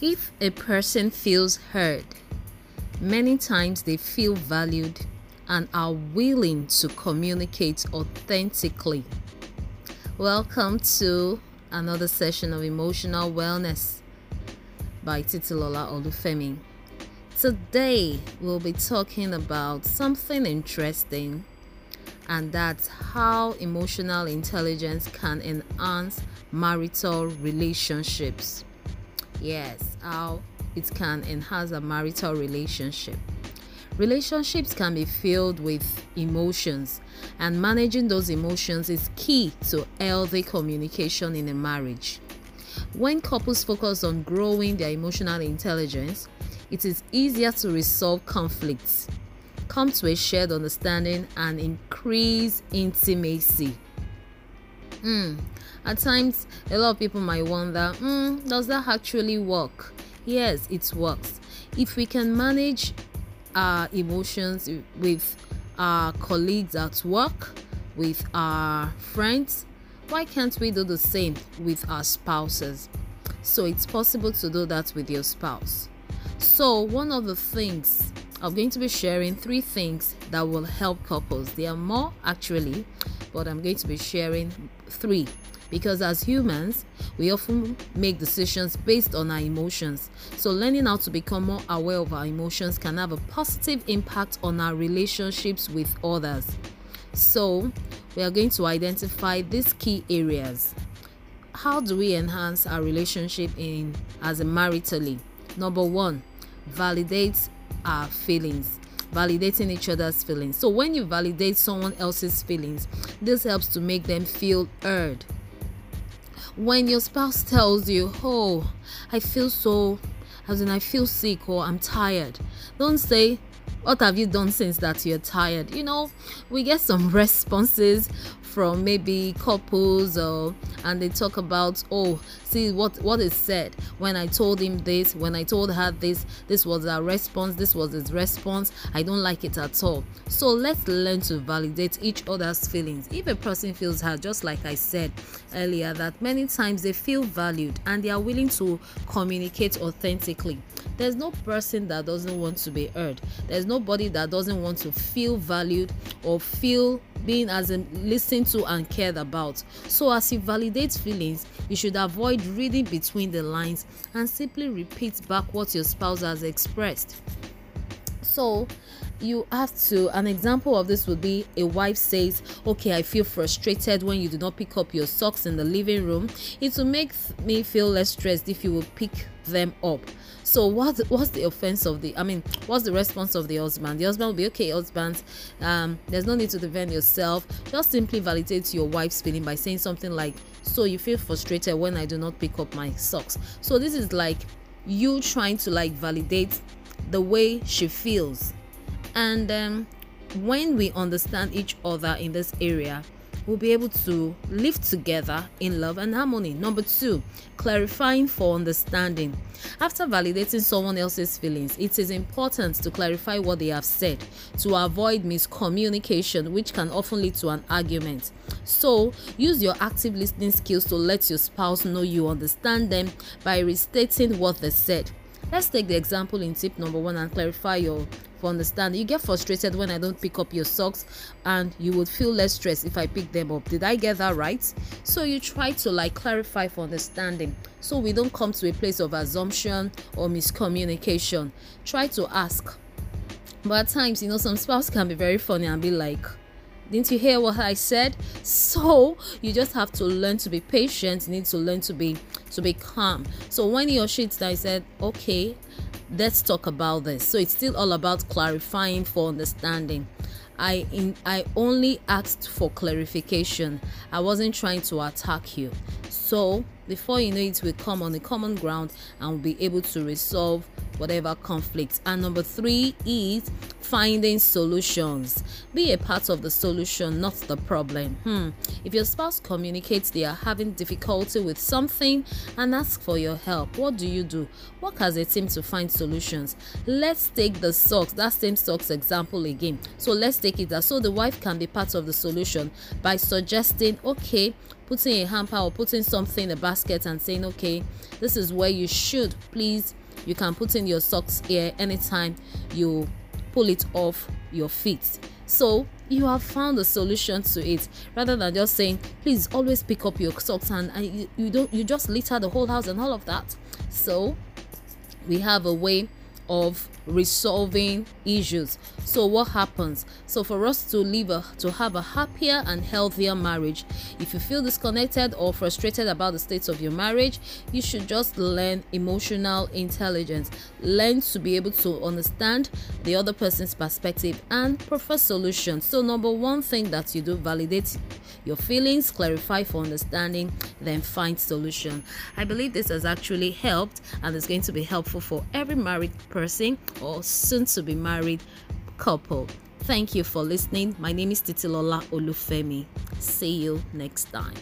If a person feels heard, many times they feel valued and are willing to communicate authentically. Welcome to another session of Emotional Wellness by Titilola Olufemi. Today, we'll be talking about something interesting, and that's how emotional intelligence can enhance marital relationships. Yes, how it can enhance a marital relationship. Relationships can be filled with emotions, and managing those emotions is key to healthy communication in a marriage. When couples focus on growing their emotional intelligence, it is easier to resolve conflicts, come to a shared understanding, and increase intimacy. Mm, at times, a lot of people might wonder mm, does that actually work? Yes, it works. If we can manage our emotions with our colleagues at work, with our friends, why can't we do the same with our spouses? So it's possible to do that with your spouse. So, one of the things I'm going to be sharing three things that will help couples. There are more actually, but I'm going to be sharing three because as humans, we often make decisions based on our emotions. So, learning how to become more aware of our emotions can have a positive impact on our relationships with others. So, we are going to identify these key areas. How do we enhance our relationship in as a maritally? Number 1, validate our feelings validating each other's feelings. So when you validate someone else's feelings, this helps to make them feel heard when your spouse tells you, Oh, I feel so, as in I feel sick or I'm tired, don't say, What have you done since that you're tired? You know, we get some responses from maybe couples or and they talk about oh see what what is said. When i told him this when i told her this this was our response this was his response. I don't like it at all. So let's learn to validate each other's feelings. If a person feels hurt just like i said earlier that many times they feel valued and they are willing to communicate authentically there's no person that doesn't want to be heard there's nobody that doesn't want to feel valued or feel being as in listened to and cared about. So, as you validate feelings, you should avoid reading between the lines and simply repeat back what your spouse has expressed. So, you have to an example of this would be a wife says okay i feel frustrated when you do not pick up your socks in the living room. It will make me feel less stressed if you will pick them up. So what what's the offense of the i mean what's the response of the husband? The husband will be okay husband um there's no need to defend yourself. Just simply validate your wife's feeling by saying something like so you feel frustrated when i do not pick up my socks so this is like you trying to like validate the way she feels and um, when we understand each other in this area, we'll be able to live together in love and harmony. Number two, clarifying for understanding. After validating someone else's feelings, it is important to clarify what they have said to avoid miscommunication, which can often lead to an argument. So, use your active listening skills to let your spouse know you understand them by restating what they said. Let's take the example in tip number one and clarify your for understanding. You get frustrated when I don't pick up your socks, and you would feel less stressed if I pick them up. Did I get that right? So you try to like clarify for understanding so we don't come to a place of assumption or miscommunication. Try to ask. But at times, you know, some spouse can be very funny and be like, didn't you hear what I said? So you just have to learn to be patient. You need to learn to be to be calm. So when your shit I said, okay, let's talk about this. So it's still all about clarifying for understanding. I in I only asked for clarification. I wasn't trying to attack you. So before you know it, we come on a common ground and we'll be able to resolve whatever conflict. And number three is finding solutions. Be a part of the solution, not the problem. Hmm. If your spouse communicates they are having difficulty with something and ask for your help, what do you do? Work as a team to find solutions. Let's take the socks, that same socks example again. So let's take it as so the wife can be part of the solution by suggesting, okay, putting a hamper or putting something in a basket and saying, okay, this is where you should please. You can put in your socks here anytime you pull it off your feet. So you have found a solution to it rather than just saying, please always pick up your socks and, and you, you don't you just litter the whole house and all of that. So we have a way of resolving issues. So what happens? So for us to live a, to have a happier and healthier marriage if you feel disconnected or frustrated about the state of your marriage you should just learn emotional intelligence. Learn to be able to understand the other person's perspective and prefer solutions. So number one thing that you do validate your feelings clarify for understanding then find solution. I believe this has actually helped and is going to be helpful for every married person or soon to be married couple. Thank you for listening. My name is Titilola Olufemi. See you next time.